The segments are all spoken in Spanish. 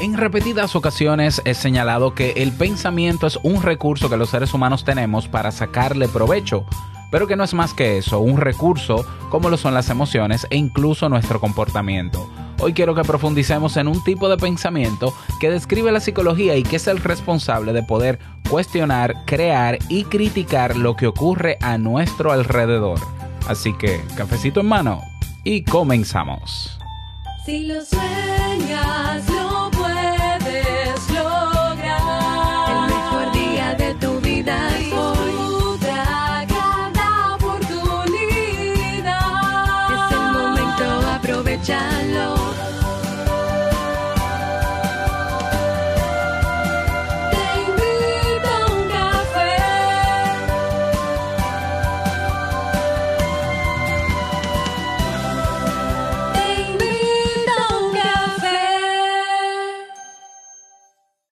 En repetidas ocasiones he señalado que el pensamiento es un recurso que los seres humanos tenemos para sacarle provecho, pero que no es más que eso, un recurso como lo son las emociones e incluso nuestro comportamiento. Hoy quiero que profundicemos en un tipo de pensamiento que describe la psicología y que es el responsable de poder cuestionar, crear y criticar lo que ocurre a nuestro alrededor. Así que, cafecito en mano y comenzamos. Si lo sueñas,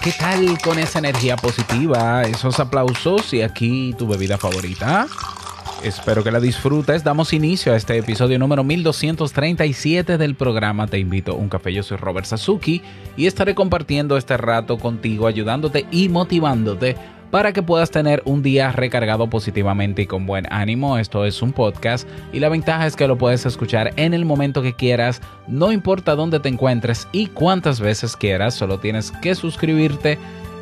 ¿Qué tal con esa energía positiva? Esos aplausos y aquí tu bebida favorita. Espero que la disfrutes. Damos inicio a este episodio número 1237 del programa Te invito a un café. Yo soy Robert Sasuki y estaré compartiendo este rato contigo, ayudándote y motivándote para que puedas tener un día recargado positivamente y con buen ánimo. Esto es un podcast y la ventaja es que lo puedes escuchar en el momento que quieras, no importa dónde te encuentres y cuántas veces quieras, solo tienes que suscribirte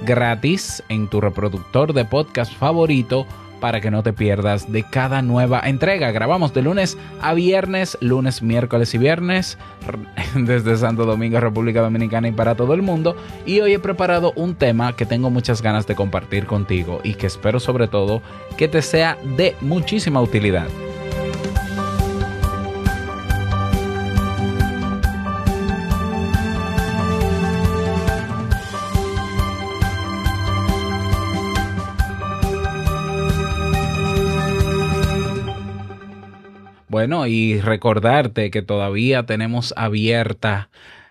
gratis en tu reproductor de podcast favorito para que no te pierdas de cada nueva entrega. Grabamos de lunes a viernes, lunes, miércoles y viernes desde Santo Domingo, República Dominicana y para todo el mundo. Y hoy he preparado un tema que tengo muchas ganas de compartir contigo y que espero sobre todo que te sea de muchísima utilidad. Bueno, y recordarte que todavía tenemos abiertas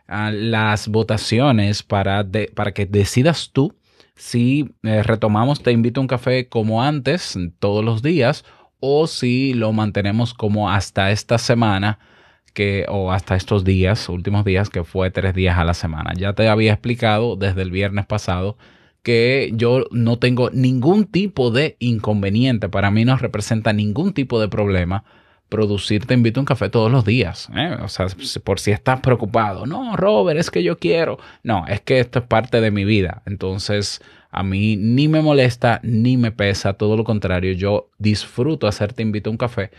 ah, las votaciones para, para que decidas tú si eh, retomamos Te invito a un café como antes, todos los días, o si lo mantenemos como hasta esta semana, que, o hasta estos días, últimos días, que fue tres días a la semana. Ya te había explicado desde el viernes pasado que yo no tengo ningún tipo de inconveniente, para mí no representa ningún tipo de problema producir Te invito a un café todos los días. ¿eh? O sea, por si estás preocupado. No, Robert, es que yo quiero. No, es que esto es parte de mi vida. Entonces, a mí ni me molesta ni me pesa. Todo lo contrario, yo disfruto hacer Te invito a un café.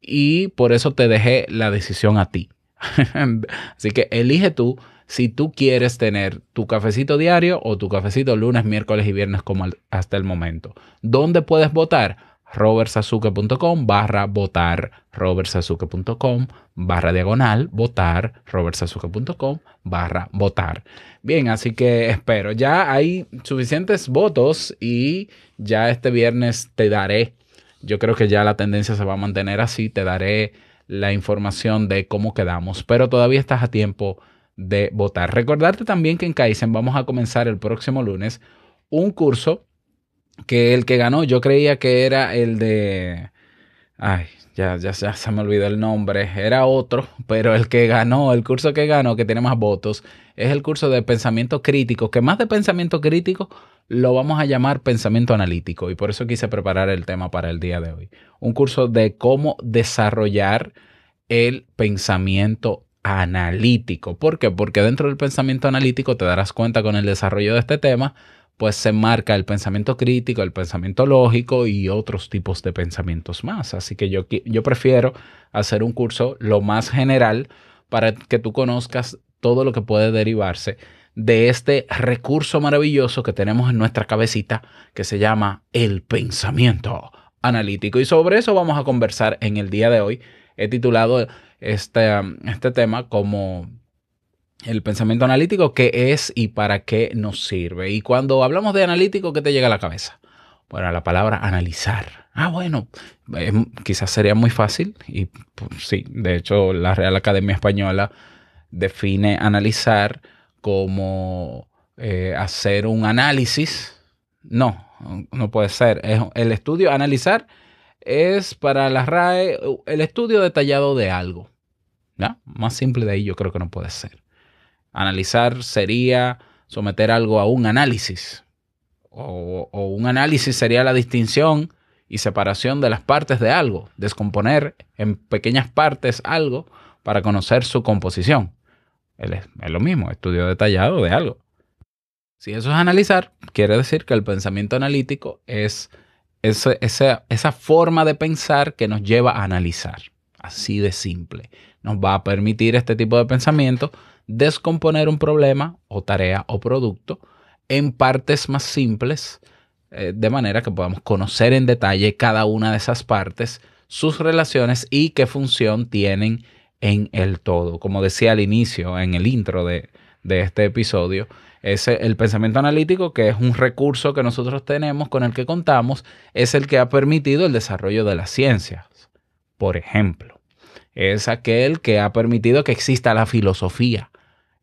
Y por eso te dejé la decisión a ti. Así que elige tú si tú quieres tener tu cafecito diario o tu cafecito lunes, miércoles y viernes como hasta el momento. ¿Dónde puedes votar? robertsazuke.com barra votar, robertsazuke.com barra diagonal, votar, robertsazuke.com barra votar. Bien, así que espero, ya hay suficientes votos y ya este viernes te daré, yo creo que ya la tendencia se va a mantener así, te daré la información de cómo quedamos, pero todavía estás a tiempo de votar. Recordarte también que en Kaizen vamos a comenzar el próximo lunes un curso que el que ganó, yo creía que era el de. Ay, ya, ya, ya se me olvidó el nombre. Era otro, pero el que ganó, el curso que ganó, que tiene más votos, es el curso de pensamiento crítico, que más de pensamiento crítico lo vamos a llamar pensamiento analítico. Y por eso quise preparar el tema para el día de hoy. Un curso de cómo desarrollar el pensamiento analítico. ¿Por qué? Porque dentro del pensamiento analítico te darás cuenta con el desarrollo de este tema pues se marca el pensamiento crítico, el pensamiento lógico y otros tipos de pensamientos más. Así que yo, yo prefiero hacer un curso lo más general para que tú conozcas todo lo que puede derivarse de este recurso maravilloso que tenemos en nuestra cabecita que se llama el pensamiento analítico. Y sobre eso vamos a conversar en el día de hoy. He titulado este, este tema como el pensamiento analítico, qué es y para qué nos sirve. Y cuando hablamos de analítico, ¿qué te llega a la cabeza? Bueno, la palabra analizar. Ah, bueno, eh, quizás sería muy fácil y pues, sí, de hecho la Real Academia Española define analizar como eh, hacer un análisis. No, no puede ser. El estudio, analizar es para la RAE el estudio detallado de algo. Más simple de ahí yo creo que no puede ser. Analizar sería someter algo a un análisis. O, un análisis sería la distinción y separación de las partes de algo, descomponer en pequeñas partes algo para conocer su composición. Es, lo mismo, estudio detallado de algo. Si eso es analizar, quiere decir que el pensamiento analítico es esa forma de pensar que nos lleva a analizar. Así de simple. Nos va a permitir este tipo de pensamiento descomponer un problema o tarea o producto en partes más simples, eh, de manera que podamos conocer en detalle cada una de esas partes, sus relaciones y qué función tienen en el todo. Como decía al inicio, en el intro de, de este episodio, es el pensamiento analítico, que es un recurso que nosotros tenemos, con el que contamos, es el que ha permitido el desarrollo de las ciencias. Por ejemplo, es aquel que ha permitido que exista la filosofía.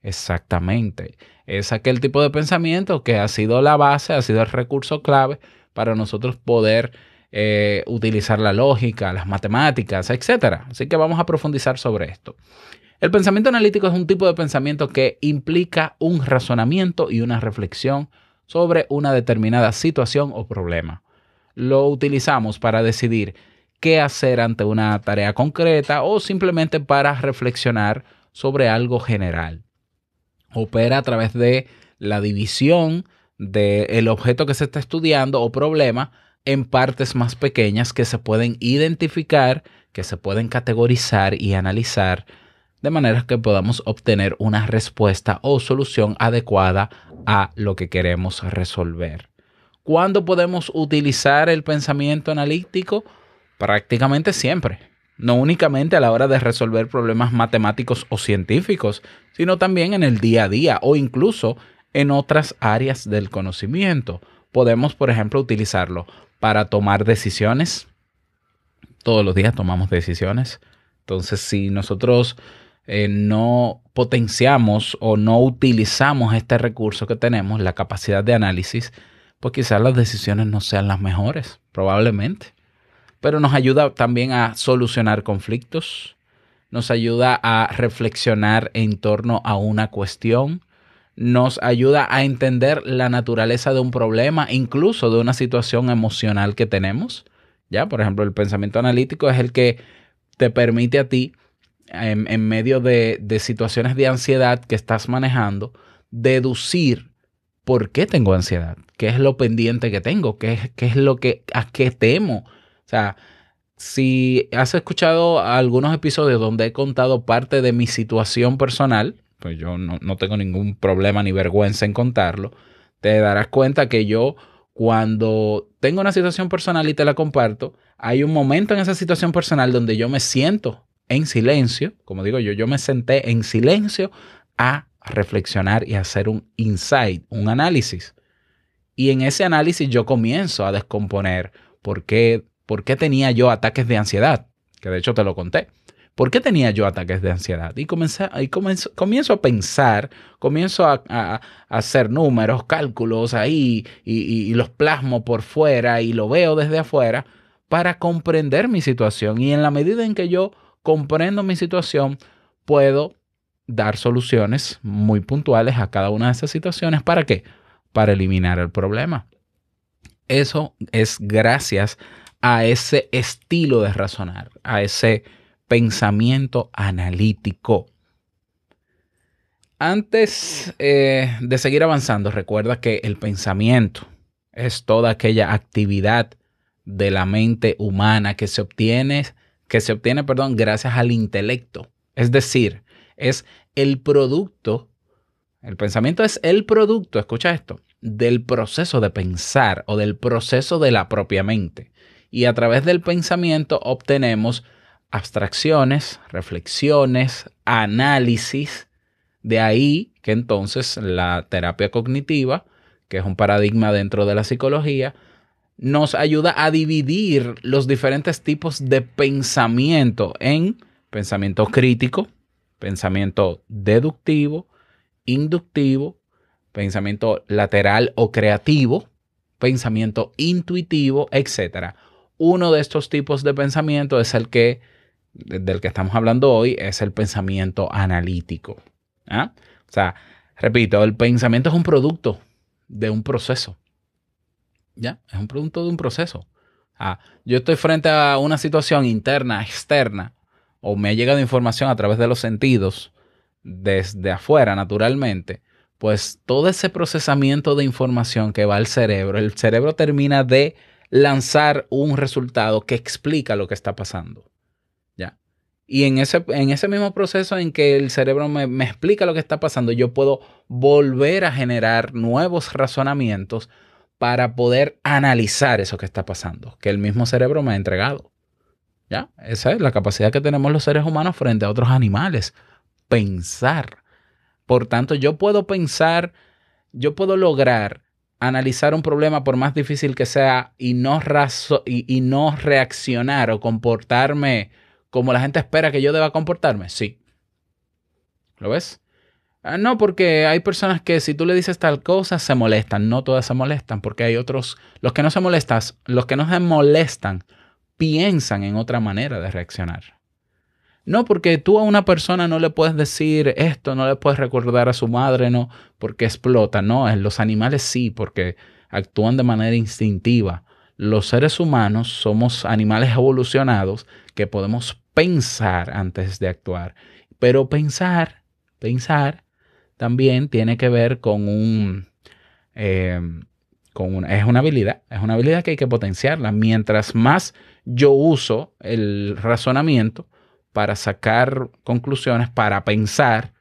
Exactamente. Es aquel tipo de pensamiento que ha sido la base, ha sido el recurso clave para nosotros poder eh, utilizar la lógica, las matemáticas, etc. Así que vamos a profundizar sobre esto. El pensamiento analítico es un tipo de pensamiento que implica un razonamiento y una reflexión sobre una determinada situación o problema. Lo utilizamos para decidir qué hacer ante una tarea concreta o simplemente para reflexionar sobre algo general. Opera a través de la división del objeto que se está estudiando o problema en partes más pequeñas que se pueden identificar, que se pueden categorizar y analizar de manera que podamos obtener una respuesta o solución adecuada a lo que queremos resolver. ¿Cuándo podemos utilizar el pensamiento analítico? Prácticamente siempre. No únicamente a la hora de resolver problemas matemáticos o científicos, sino también en el día a día o incluso en otras áreas del conocimiento. Podemos, por ejemplo, utilizarlo para tomar decisiones. Todos los días tomamos decisiones. Entonces, si nosotros eh, no potenciamos o no utilizamos este recurso que tenemos, la capacidad de análisis, pues quizás las decisiones no sean las mejores, probablemente. Pero nos ayuda también a solucionar conflictos, nos ayuda a reflexionar en torno a una cuestión, nos ayuda a entender la naturaleza de un problema, incluso de una situación emocional que tenemos. Ya, por ejemplo, el pensamiento analítico es el que te permite a ti en, medio de, situaciones de ansiedad que estás manejando, deducir por qué tengo ansiedad, qué es lo pendiente que tengo, qué qué es lo que, a qué temo. Sea, si has escuchado algunos episodios donde he contado parte de mi situación personal, pues yo no, no tengo ningún problema ni vergüenza en contarlo, te darás cuenta que yo cuando tengo una situación personal y te la comparto, hay un momento en esa situación personal donde yo me siento en silencio, como digo yo, yo me senté en silencio a reflexionar y hacer un insight, un análisis. Y en ese análisis yo comienzo a descomponer por qué, por qué tenía yo ataques de ansiedad, que de hecho te lo conté. ¿Por qué tenía yo ataques de ansiedad? Y, comienzo, a pensar, comienzo a, hacer números, cálculos ahí, y, y- y los plasmo por fuera y lo veo desde afuera para comprender mi situación. Y en la medida en que yo comprendo mi situación, puedo dar soluciones muy puntuales a cada una de esas situaciones. ¿Para qué? Para eliminar el problema. Eso es gracias a ese estilo de razonar, a ese pensamiento analítico. Antes eh, de seguir avanzando, recuerda que el pensamiento es toda aquella actividad de la mente humana que se obtiene, que se obtiene, perdón, gracias al intelecto. Es decir, es el producto, el pensamiento es el producto, escucha esto, del proceso de pensar o del proceso de la propia mente. Y a través del pensamiento obtenemos abstracciones, reflexiones, análisis. De ahí que entonces la terapia cognitiva, que es un paradigma dentro de la psicología, nos ayuda a dividir los diferentes tipos de pensamiento en pensamiento crítico, pensamiento deductivo, inductivo, pensamiento lateral o creativo, pensamiento intuitivo, etc. Uno de estos tipos de pensamiento es el que del que estamos hablando hoy, es el pensamiento analítico. ¿ah? O sea, repito, el pensamiento es un producto de un proceso. ¿Ya? Es un producto de un proceso. Ah, yo estoy frente a una situación interna, externa, o me ha llegado información a través de los sentidos, desde afuera, naturalmente, pues todo ese procesamiento de información que va al cerebro, el cerebro termina de lanzar un resultado que explica lo que está pasando. ¿Ya? Y en ese, en ese mismo proceso en que el cerebro me, me explica lo que está pasando, yo puedo volver a generar nuevos razonamientos para poder analizar eso que está pasando, que el mismo cerebro me ha entregado. ¿Ya? Esa es la capacidad que tenemos los seres humanos frente a otros animales. Pensar. Por tanto, yo puedo pensar, yo puedo lograr analizar un problema por más difícil que sea y no, y no reaccionar o comportarme como la gente espera que yo deba comportarme. Sí. ¿Lo ves? Ah, no, porque hay personas que si tú le dices tal cosa se molestan. No todas se molestan, porque hay otros, los que no se molestan, los que no se molestan, piensan en otra manera de reaccionar. No, porque tú a una persona no le puedes decir esto, no le puedes recordar a su madre, no, porque explota. No, en los animales sí, porque actúan de manera instintiva. Los seres humanos somos animales evolucionados que podemos pensar antes de actuar. Pero pensar, pensar, también tiene que ver con un... eh, con una, es una habilidad, es una habilidad que hay que potenciarla. Mientras más yo uso el razonamiento para sacar conclusiones, para pensar,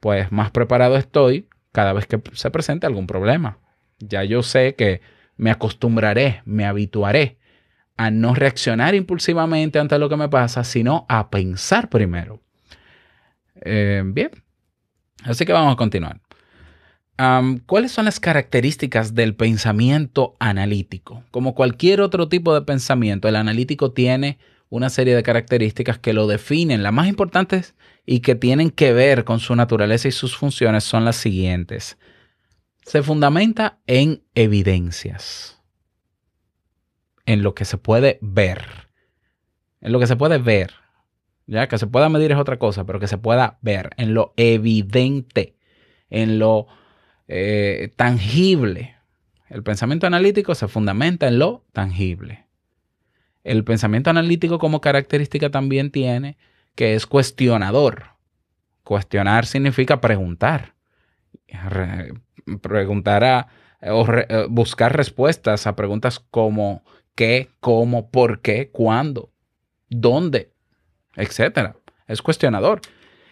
pues más preparado estoy cada vez que se presente algún problema. Ya yo sé que me acostumbraré, me habituaré a no reaccionar impulsivamente ante lo que me pasa, sino a pensar primero. Eh, bien, así que vamos a continuar. ¿Cuáles son las características del pensamiento analítico? Como cualquier otro tipo de pensamiento, el analítico tiene una serie de características que lo definen. Las más importantes y que tienen que ver con su naturaleza y sus funciones son las siguientes. Se fundamenta en evidencias, en lo que se puede ver, en lo que se puede ver. Ya que se pueda medir es otra cosa, pero que se pueda ver, en lo evidente, en lo eh, tangible. El pensamiento analítico se fundamenta en lo tangible. El pensamiento analítico como característica también tiene que es cuestionador. Cuestionar significa preguntar. Re- preguntar a, o eh, buscar respuestas a preguntas como qué, cómo, por qué, cuándo, dónde, etcétera. Es cuestionador.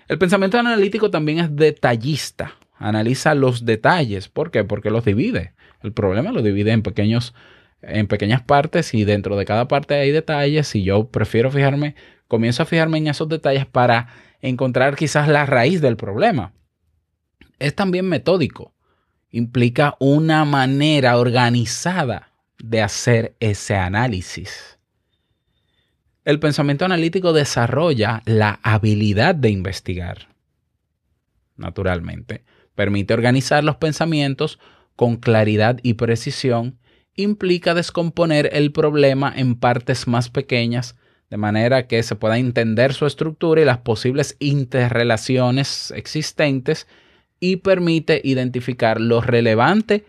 El pensamiento analítico también es detallista. Analiza los detalles. ¿Por qué? Porque los divide. El problema lo divide en pequeños en pequeñas partes y dentro de cada parte hay detalles y yo prefiero fijarme, comienzo a fijarme en esos detalles para encontrar quizás la raíz del problema. Es también metódico. Implica una manera organizada de hacer ese análisis. El pensamiento analítico desarrolla la habilidad de investigar. Naturalmente, permite organizar los pensamientos con claridad y precisión, implica descomponer el problema en partes más pequeñas, de manera que se pueda entender su estructura y las posibles interrelaciones existentes, y permite identificar lo relevante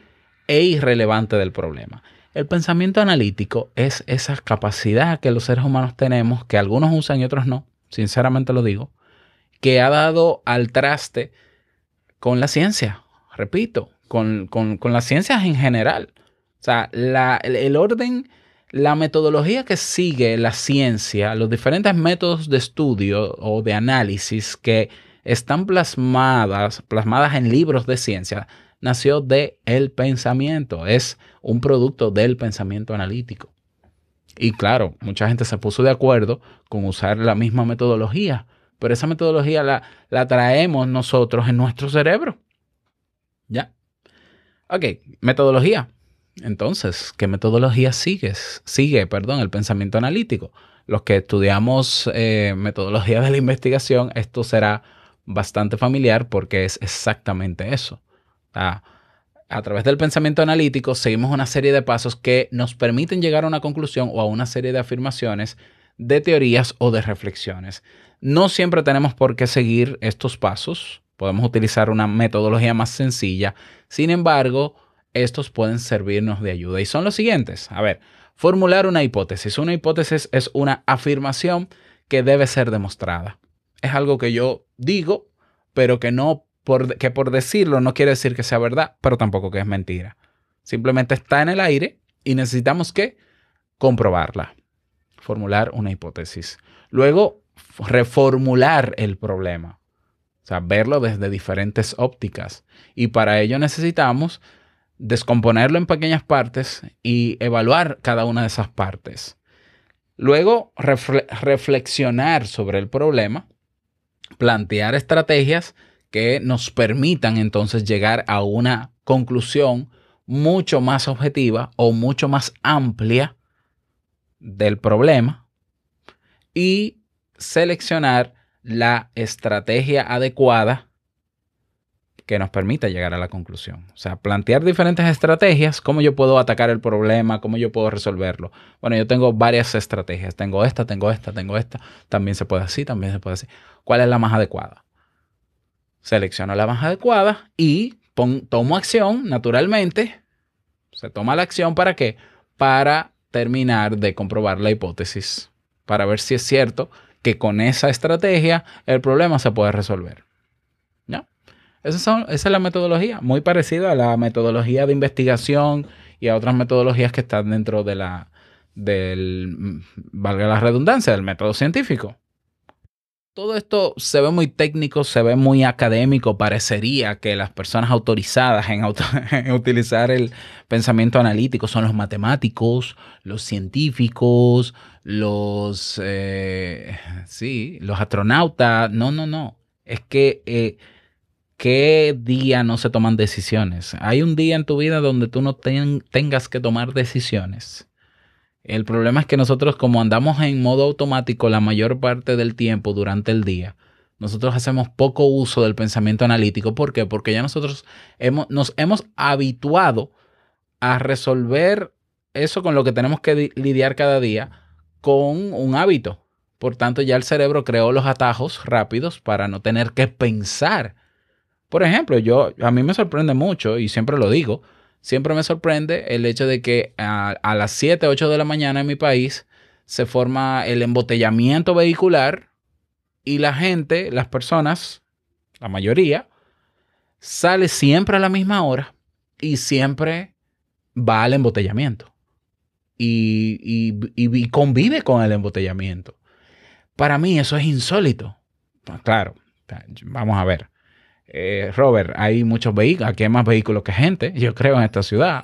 e irrelevante del problema. El pensamiento analítico es esa capacidad que los seres humanos tenemos, que algunos usan y otros no, sinceramente lo digo, que ha dado al traste con la ciencia, repito, con, con, con las ciencias en general. O sea, el orden, la metodología que sigue la ciencia, los diferentes métodos de estudio o de análisis que están plasmadas, plasmadas en libros de ciencia, nació de el pensamiento, es un producto del pensamiento analítico. Y claro, mucha gente se puso de acuerdo con usar la misma metodología, pero esa metodología la, la traemos nosotros en nuestro cerebro. ¿Ya? Ok, metodología. Entonces, ¿qué metodología sigues? Sigue, perdón, el pensamiento analítico. Los que estudiamos eh, metodología de la investigación, esto será bastante familiar porque es exactamente eso. A través del pensamiento analítico seguimos una serie de pasos que nos permiten llegar a una conclusión o a una serie de afirmaciones de teorías o de reflexiones. No siempre tenemos por qué seguir estos pasos. Podemos utilizar una metodología más sencilla. Sin embargo, estos pueden servirnos de ayuda. Y son los siguientes. A ver, formular una hipótesis. Una hipótesis es una afirmación que debe ser demostrada. Es algo que yo digo, pero que no por, que por decirlo no quiere decir que sea verdad, pero tampoco que es mentira. Simplemente está en el aire y necesitamos que comprobarla. Formular una hipótesis. Luego, reformular el problema. O sea, verlo desde diferentes ópticas. Y para ello necesitamos descomponerlo en pequeñas partes y evaluar cada una de esas partes. Luego, refle- reflexionar sobre el problema, plantear estrategias que nos permitan entonces llegar a una conclusión mucho más objetiva o mucho más amplia del problema y seleccionar la estrategia adecuada que nos permita llegar a la conclusión. O sea, plantear diferentes estrategias, cómo yo puedo atacar el problema, cómo yo puedo resolverlo. Bueno, yo tengo varias estrategias. Tengo esta, tengo esta, tengo esta. También se puede así, también se puede así. ¿Cuál es la más adecuada? Selecciono la más adecuada y pon- tomo acción naturalmente. Se toma la acción para qué? Para terminar de comprobar la hipótesis. Para ver si es cierto que con esa estrategia el problema se puede resolver. Esa es la metodología, muy parecida a la metodología de investigación y a otras metodologías que están dentro de la, del, valga la redundancia, del método científico. Todo esto se ve muy técnico, se ve muy académico. Parecería que las personas autorizadas en, auto- en utilizar el pensamiento analítico son los matemáticos, los científicos, los, eh, sí, los astronautas. No, no, no. Es que eh, ¿qué día no se toman decisiones? Hay un día en tu vida donde tú no ten- tengas que tomar decisiones. El problema es que nosotros como andamos en modo automático la mayor parte del tiempo durante el día, nosotros hacemos poco uso del pensamiento analítico. ¿Por qué? Porque ya nosotros hemos, nos hemos habituado a resolver eso con lo que tenemos que di- lidiar cada día con un hábito. Por tanto, ya el cerebro creó los atajos rápidos para no tener que pensar. Por ejemplo, yo a mí me sorprende mucho y siempre lo digo, siempre me sorprende el hecho de que a, las 7, 8 de la mañana en mi país se forma el embotellamiento vehicular y la gente, las personas, la mayoría, sale siempre a la misma hora y siempre va al embotellamiento y, y- y- y convive con el embotellamiento. Para mí eso es insólito. Pues Claro, vamos a ver. Eh, Robert, hay muchos vehículos, aquí hay más vehículos que gente, yo creo, en esta ciudad.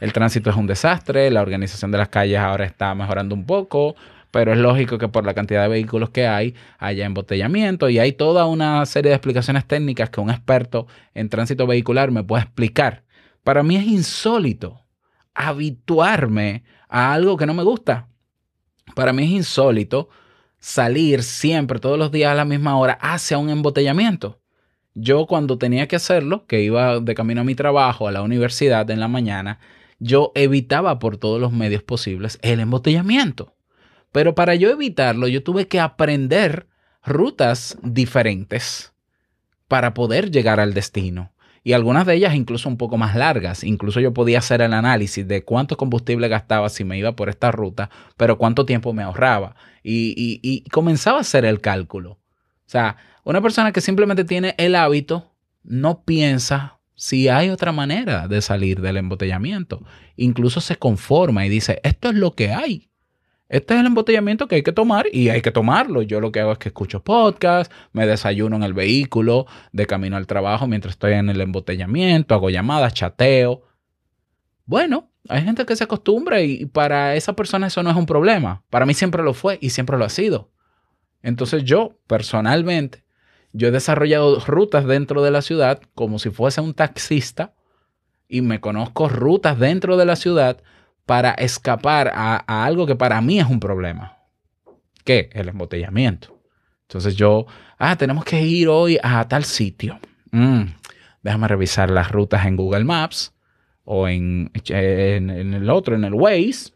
El tránsito es un desastre, la organización de las calles ahora está mejorando un poco, pero es lógico que por la cantidad de vehículos que hay haya embotellamiento y hay toda una serie de explicaciones técnicas que un experto en tránsito vehicular me puede explicar. Para mí es insólito habituarme a algo que no me gusta. Para mí es insólito salir siempre, todos los días a la misma hora, hacia un embotellamiento. Yo cuando tenía que hacerlo, que iba de camino a mi trabajo, a la universidad en la mañana, yo evitaba por todos los medios posibles el embotellamiento. Pero para yo evitarlo, yo tuve que aprender rutas diferentes para poder llegar al destino. Y algunas de ellas incluso un poco más largas. Incluso yo podía hacer el análisis de cuánto combustible gastaba si me iba por esta ruta, pero cuánto tiempo me ahorraba. Y, y- y comenzaba a hacer el cálculo. O sea, una persona que simplemente tiene el hábito no piensa si hay otra manera de salir del embotellamiento. Incluso se conforma y dice, esto es lo que hay. Este es el embotellamiento que hay que tomar y hay que tomarlo. Yo lo que hago es que escucho podcast, me desayuno en el vehículo, de camino al trabajo mientras estoy en el embotellamiento, hago llamadas, chateo. Bueno, hay gente que se acostumbra y para esa persona eso no es un problema. Para mí siempre lo fue y siempre lo ha sido. Entonces yo, personalmente, yo he desarrollado rutas dentro de la ciudad como si fuese un taxista y me conozco rutas dentro de la ciudad para escapar a, algo que para mí es un problema. ¿Qué? El embotellamiento. Entonces yo, ah, tenemos que ir hoy a tal sitio. Mm, déjame revisar las rutas en Google Maps o en, en- en el otro, en el Waze.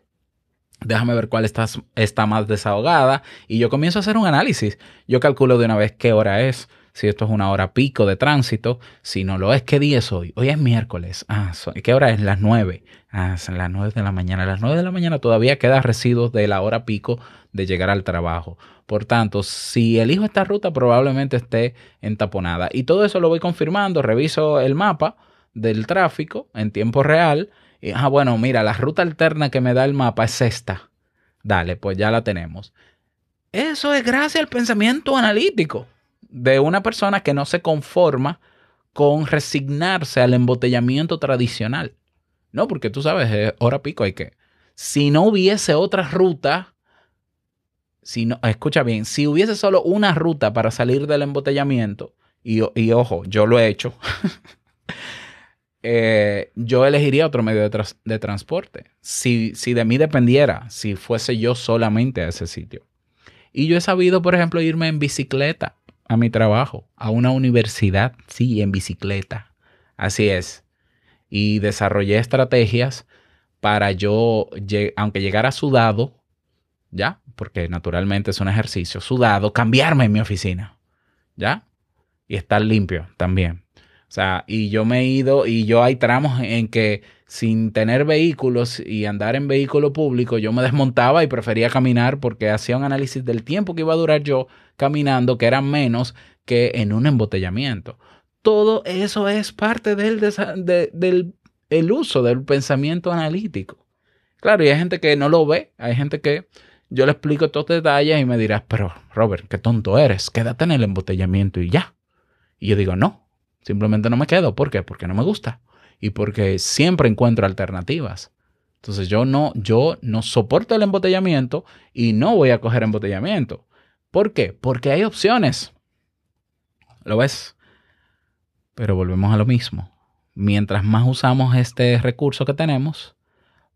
Déjame ver cuál está, más desahogada. Y yo comienzo a hacer un análisis. Yo calculo de una vez qué hora es. Si esto es una hora pico de tránsito. Si no lo es, ¿qué día es hoy? Hoy es miércoles. Ah, ¿qué hora es? Las 9. Ah, las 9 de la mañana. Las 9 de la mañana todavía queda residuos de la hora pico de llegar al trabajo. Por tanto, si elijo esta ruta, probablemente esté entaponada. Y todo eso lo voy confirmando. Reviso el mapa del tráfico en tiempo real. Ah, bueno, mira, la ruta alterna que me da el mapa es esta. Dale, pues ya la tenemos. Eso es gracias al pensamiento analítico de una persona que no se conforma con resignarse al embotellamiento tradicional. No, porque tú sabes, es hora pico hay que. Si no hubiese otra ruta, si no, escucha bien, si hubiese solo una ruta para salir del embotellamiento, y ojo, yo lo he hecho, eh, yo elegiría otro medio de, transporte. Si, si de mí dependiera, si fuese yo solamente a ese sitio. Y yo he sabido, por ejemplo, irme en bicicleta a mi trabajo, a una universidad, sí, en bicicleta. Así es. Y desarrollé estrategias para yo, aunque llegara sudado, ¿ya? Porque naturalmente es un ejercicio, sudado, cambiarme en mi oficina, ¿ya? Y estar limpio también. O sea, y yo me he ido, y yo hay tramos en que sin tener vehículos y andar en vehículo público, yo me desmontaba y prefería caminar porque hacía un análisis del tiempo que iba a durar yo caminando, que era menos que en un embotellamiento. Todo eso es parte del, del el uso del pensamiento analítico. Claro, y hay gente que no lo ve, hay gente que yo le explico estos detalles y me dirás, pero Robert, qué tonto eres, quédate en el embotellamiento y ya. Y yo digo, no, simplemente no me quedo. ¿Por qué? Porque no me gusta y porque siempre encuentro alternativas. Entonces yo no, yo no soporto el embotellamiento y no voy a coger embotellamiento. ¿Por qué? Porque hay opciones. ¿Lo ves? Pero volvemos a lo mismo. Mientras más usamos este recurso que tenemos,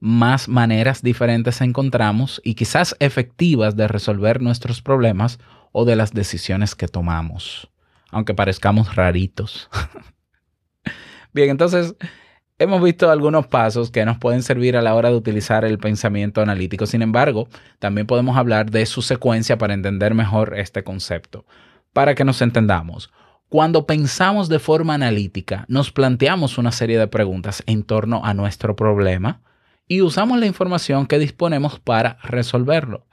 más maneras diferentes encontramos y quizás efectivas de resolver nuestros problemas o de las decisiones que tomamos, aunque parezcamos raritos. Bien, entonces hemos visto algunos pasos que nos pueden servir a la hora de utilizar el pensamiento analítico. Sin embargo, también podemos hablar de su secuencia para entender mejor este concepto. Para que nos entendamos, cuando pensamos de forma analítica, nos planteamos una serie de preguntas en torno a nuestro problema y usamos la información que disponemos para resolverlo.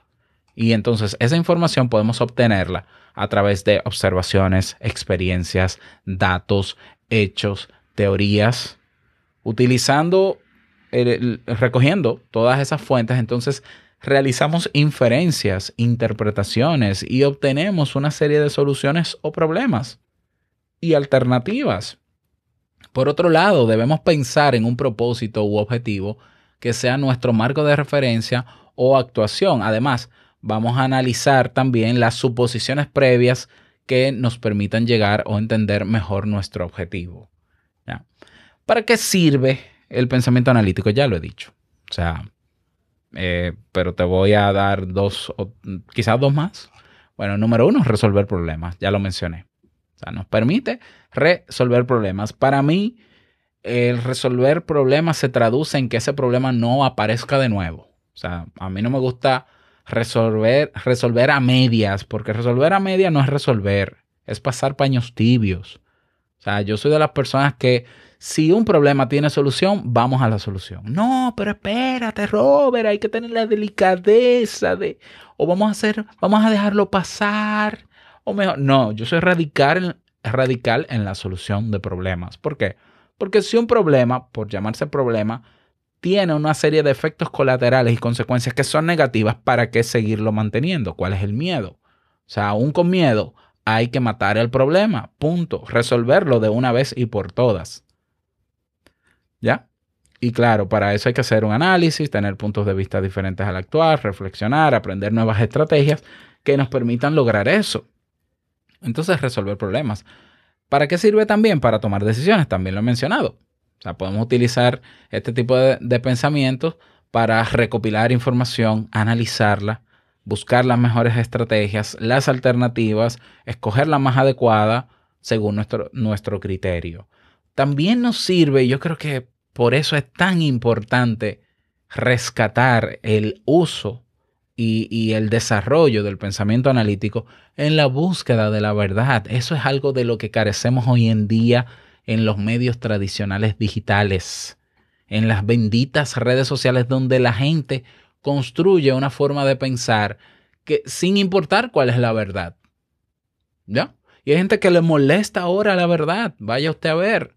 Y entonces esa información podemos obtenerla a través de observaciones, experiencias, datos, hechos, teorías, utilizando, recogiendo todas esas fuentes, entonces realizamos inferencias, interpretaciones y obtenemos una serie de soluciones o problemas y alternativas. Por otro lado, debemos pensar en un propósito u objetivo que sea nuestro marco de referencia o actuación. Además, vamos a analizar también las suposiciones previas que nos permitan llegar o entender mejor nuestro objetivo. ¿Para qué sirve el pensamiento analítico? Ya lo he dicho. O sea, eh, pero te voy a dar dos, o quizás dos más. Bueno, número uno, resolver problemas. Ya lo mencioné. Nos permite resolver problemas. Para mí, el resolver problemas se traduce en que ese problema no aparezca de nuevo. O sea, a mí no me gusta resolver, resolver a medias, porque resolver a medias no es resolver, es pasar paños tibios. O sea, yo soy de las personas que si un problema tiene solución, vamos a la solución. No, pero espérate, Robert, hay que tener la delicadeza de, o vamos a hacer, vamos a dejarlo pasar, o mejor, no, yo soy radical, radical en la solución de problemas. ¿Por qué? Porque si un problema, por llamarse problema, tiene una serie de efectos colaterales y consecuencias que son negativas, ¿para qué seguirlo manteniendo? ¿Cuál es el miedo? O sea, aún con miedo, hay que matar el problema, punto. Resolverlo de una vez y por todas. ¿Ya? Y claro, para eso hay que hacer un análisis, tener puntos de vista diferentes al actuar, reflexionar, aprender nuevas estrategias que nos permitan lograr eso. Entonces, resolver problemas. ¿Para qué sirve también? Para tomar decisiones, también lo he mencionado. O sea, podemos utilizar este tipo de, de pensamientos para recopilar información, analizarla, buscar las mejores estrategias, las alternativas, escoger la más adecuada según nuestro, nuestro criterio. También nos sirve, yo creo que por eso es tan importante rescatar el uso y, y el desarrollo del pensamiento analítico en la búsqueda de la verdad. Eso es algo de lo que carecemos hoy en día en los medios tradicionales digitales, en las benditas redes sociales donde la gente construye una forma de pensar que sin importar cuál es la verdad. ¿Ya? Y hay gente que le molesta ahora la verdad. Vaya usted a ver.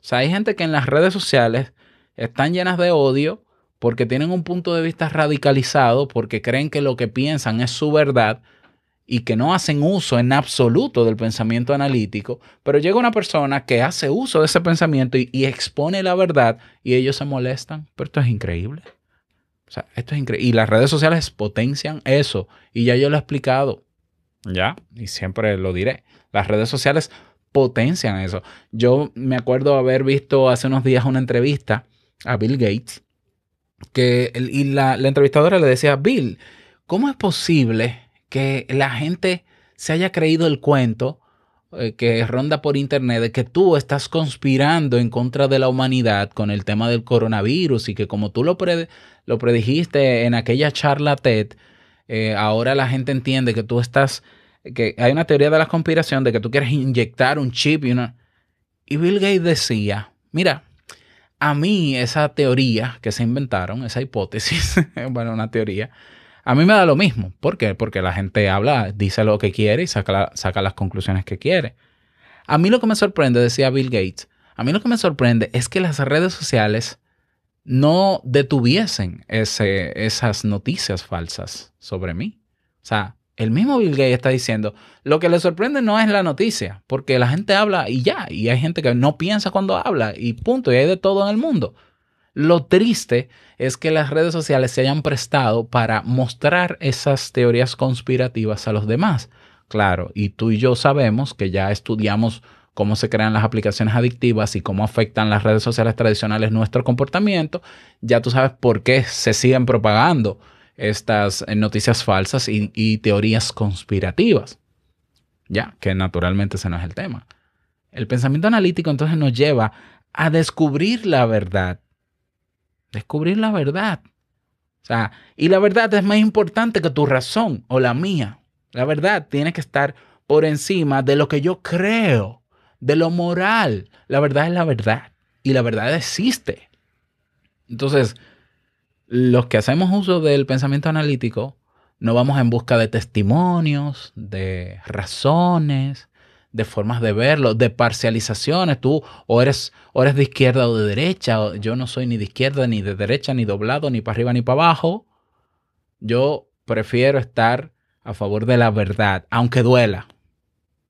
O sea, hay gente que en las redes sociales están llenas de odio porque tienen un punto de vista radicalizado, porque creen que lo que piensan es su verdad y que no hacen uso en absoluto del pensamiento analítico, pero llega una persona que hace uso de ese pensamiento y, expone la verdad y ellos se molestan. Pero esto es increíble. O sea, esto es increíble. Y las redes sociales potencian eso. Y ya yo lo he explicado. Ya, y siempre lo diré. Las redes sociales potencian eso. Yo me acuerdo haber visto hace unos días una entrevista a Bill Gates, que y la, la entrevistadora le decía, Bill, ¿cómo es posible que la gente se haya creído el cuento eh, que ronda por internet de que tú estás conspirando en contra de la humanidad con el tema del coronavirus y que como tú lo, pre- lo predijiste en aquella charla TED, eh, ahora la gente entiende que tú estás, que hay una teoría de la conspiración de que tú quieres inyectar un chip y una... Y Bill Gates decía, mira, a mí esa teoría que se inventaron, esa hipótesis, bueno, una teoría, a mí me da lo mismo. ¿Por qué? Porque la gente habla, dice lo que quiere y saca, la- saca las conclusiones que quiere. A mí lo que me sorprende, decía Bill Gates, a mí lo que me sorprende es que las redes sociales no detuviesen ese- esas noticias falsas sobre mí. O sea, el mismo Bill Gates está diciendo, lo que le sorprende no es la noticia, porque la gente habla y ya, y hay gente que no piensa cuando habla y punto, y hay de todo en el mundo. Lo triste es que las redes sociales se hayan prestado para mostrar esas teorías conspirativas a los demás. Claro, y tú y yo sabemos que ya estudiamos cómo se crean las aplicaciones adictivas y cómo afectan las redes sociales tradicionales nuestro comportamiento, ya tú sabes por qué se siguen propagando estas eh, noticias falsas y, y teorías conspirativas. Ya, que naturalmente ese no es el tema. El pensamiento analítico entonces nos lleva a descubrir la verdad. Descubrir la verdad. O sea, y la verdad es más importante que tu razón o la mía. La verdad tiene que estar por encima de lo que yo creo, de lo moral. La verdad es la verdad. Y la verdad existe. Entonces, los que hacemos uso del pensamiento analítico, no vamos en busca de testimonios, de razones, de formas de verlo, de parcializaciones. Tú o eres, o eres de izquierda o de derecha. Yo no soy ni de izquierda, ni de derecha, ni doblado, ni para arriba, ni para abajo. Yo prefiero estar a favor de la verdad, aunque duela.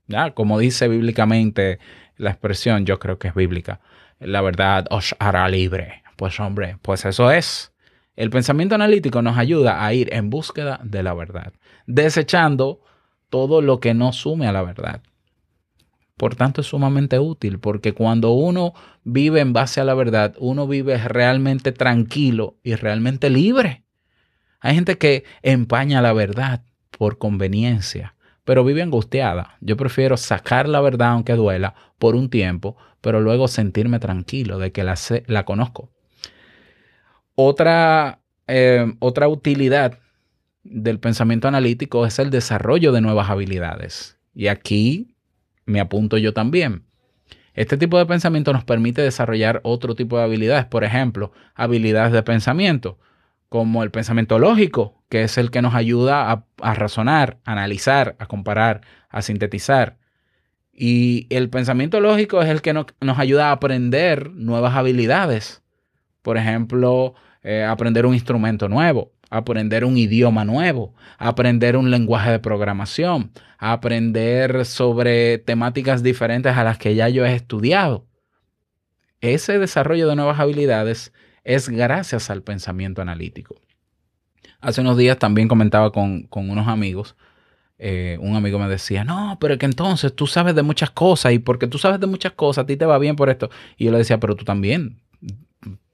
¿Ya? Como dice bíblicamente la expresión, yo creo que es bíblica. La verdad os hará libre. Pues hombre, pues eso es. El pensamiento analítico nos ayuda a ir en búsqueda de la verdad, desechando todo lo que no sume a la verdad. Por tanto, es sumamente útil porque cuando uno vive en base a la verdad, uno vive realmente tranquilo y realmente libre. Hay gente que empaña la verdad por conveniencia, pero vive angustiada. Yo prefiero sacar la verdad aunque duela por un tiempo, pero luego sentirme tranquilo de que la, la conozco. Otra, eh, otra utilidad del pensamiento analítico es el desarrollo de nuevas habilidades. Y aquí me apunto yo también. Este tipo de pensamiento nos permite desarrollar otro tipo de habilidades, por ejemplo, habilidades de pensamiento, como el pensamiento lógico, que es el que nos ayuda a, razonar, a analizar, a comparar, a sintetizar. Y el pensamiento lógico es el que no- nos ayuda a aprender nuevas habilidades. Por ejemplo, eh, aprender un instrumento nuevo, aprender un idioma nuevo, aprender un lenguaje de programación, aprender sobre temáticas diferentes a las que ya yo he estudiado. Ese desarrollo de nuevas habilidades es gracias al pensamiento analítico. Hace unos días también comentaba con, con unos amigos eh, un amigo me decía, no, pero que entonces tú sabes de muchas cosas y porque tú sabes de muchas cosas, a ti te va bien por esto. Y yo le decía, pero tú también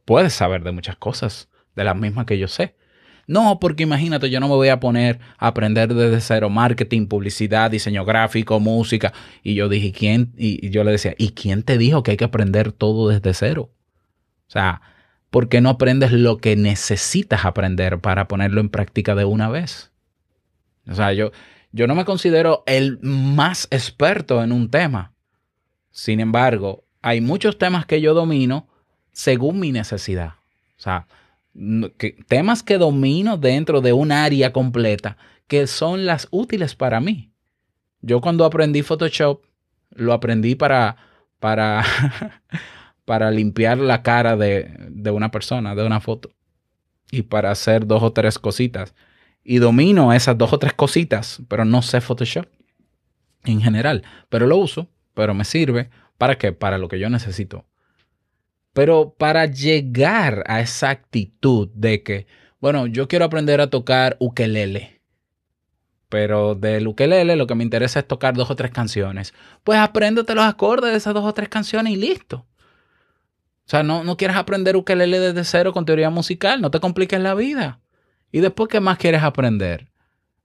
puedes saber de muchas cosas, de las mismas que yo sé. No, porque imagínate, yo no me voy a poner a aprender desde cero marketing, publicidad, diseño gráfico, música. Y yo dije, ¿quién? Y yo le decía, ¿y quién te dijo que hay que aprender todo desde cero? O sea, ¿por qué no aprendes lo que necesitas aprender para ponerlo en práctica de una vez? O sea, yo, yo no me considero el más experto en un tema. Sin embargo, hay muchos temas que yo domino según mi necesidad. O sea, que- temas que domino dentro de un área completa que son las útiles para mí. Yo cuando aprendí Photoshop, lo aprendí para, para, para limpiar la cara de, de una persona, de una foto. Y para hacer dos o tres cositas. Y domino esas dos o tres cositas, pero no sé Photoshop en general. Pero lo uso, pero me sirve. ¿Para qué? Para lo que yo necesito. Pero para llegar a esa actitud de que, bueno, yo quiero aprender a tocar ukelele. Pero del ukelele lo que me interesa es tocar dos o tres canciones. Pues apréndete los acordes de esas dos o tres canciones y listo. O sea, no, no quieres aprender ukelele desde cero con teoría musical, no te compliques la vida. ¿Y después qué más quieres aprender?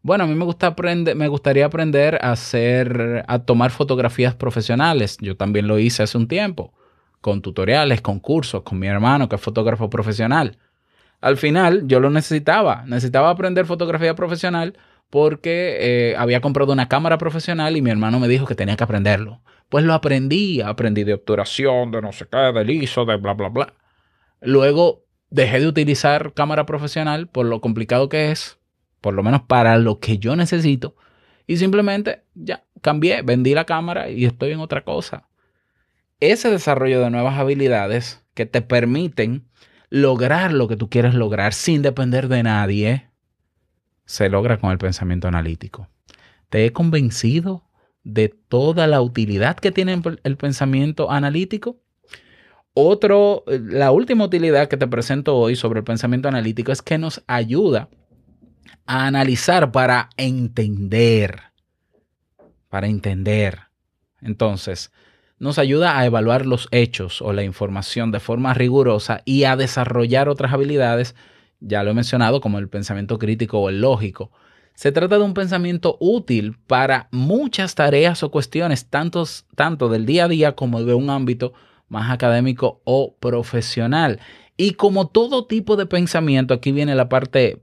Bueno, a mí me gusta aprender, me gustaría aprender a hacer, a tomar fotografías profesionales. Yo también lo hice hace un tiempo, con tutoriales, con cursos, con mi hermano que es fotógrafo profesional. Al final yo lo necesitaba, necesitaba aprender fotografía profesional porque eh, había comprado una cámara profesional y mi hermano me dijo que tenía que aprenderlo. Pues lo aprendí, aprendí de obturación, de no sé qué, del ISO, de bla, bla, bla. Luego dejé de utilizar cámara profesional por lo complicado que es, por lo menos para lo que yo necesito, y simplemente ya cambié, vendí la cámara y estoy en otra cosa. Ese desarrollo de nuevas habilidades que te permiten lograr lo que tú quieres lograr sin depender de nadie, se logra con el pensamiento analítico. Te he convencido de toda la utilidad que tiene el pensamiento analítico. Otro, la última utilidad que te presento hoy sobre el pensamiento analítico es que nos ayuda a analizar para entender. Para entender. Entonces, nos ayuda a evaluar los hechos o la información de forma rigurosa y a desarrollar otras habilidades, ya lo he mencionado, como el pensamiento crítico o el lógico. Se trata de un pensamiento útil para muchas tareas o cuestiones, tantos, tanto del día a día como de un ámbito más académico o profesional. Y como todo tipo de pensamiento, aquí viene la parte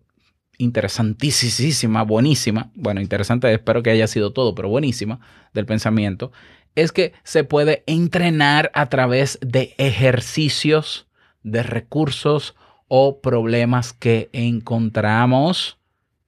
interesantísima, buenísima, bueno, interesante, espero que haya sido todo, pero buenísima del pensamiento, es que se puede entrenar a través de ejercicios, de recursos o problemas que encontramos,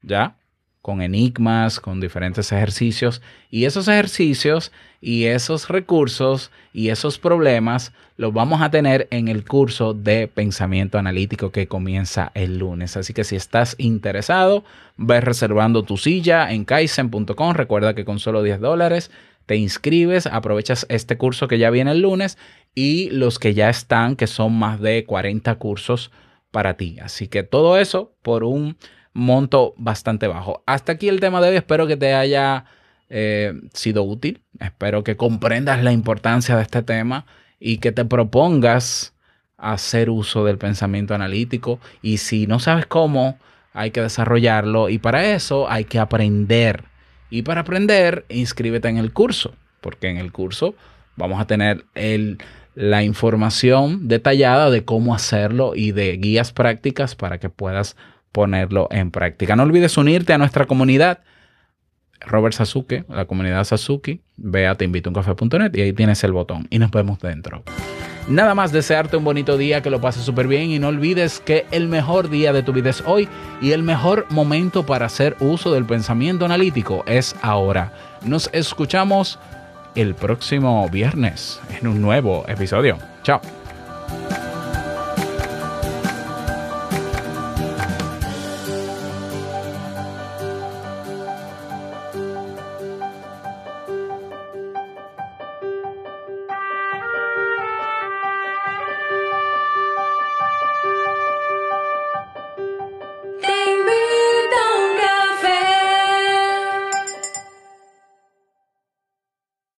¿ya? Con enigmas, con diferentes ejercicios. Y esos ejercicios y esos recursos y esos problemas los vamos a tener en el curso de pensamiento analítico que comienza el lunes. Así que si estás interesado, ves reservando tu silla en kaizen.com. Recuerda que con solo 10 dólares te inscribes, aprovechas este curso que ya viene el lunes y los que ya están, que son más de 40 cursos para ti. Así que todo eso por un monto bastante bajo. Hasta aquí el tema de hoy. Espero que te haya eh, sido útil. Espero que comprendas la importancia de este tema y que te propongas hacer uso del pensamiento analítico. Y si no sabes cómo, hay que desarrollarlo. Y para eso hay que aprender. Y para aprender, inscríbete en el curso, porque en el curso vamos a tener el, la información detallada de cómo hacerlo y de guías prácticas para que puedas ponerlo en práctica. No olvides unirte a nuestra comunidad. Robert Sasuke, la comunidad Sasuke, ve a teinvitouncafé.net y ahí tienes el botón y nos vemos dentro. Nada más desearte un bonito día, que lo pases súper bien y no olvides que el mejor día de tu vida es hoy y el mejor momento para hacer uso del pensamiento analítico es ahora. Nos escuchamos el próximo viernes en un nuevo episodio. Chao.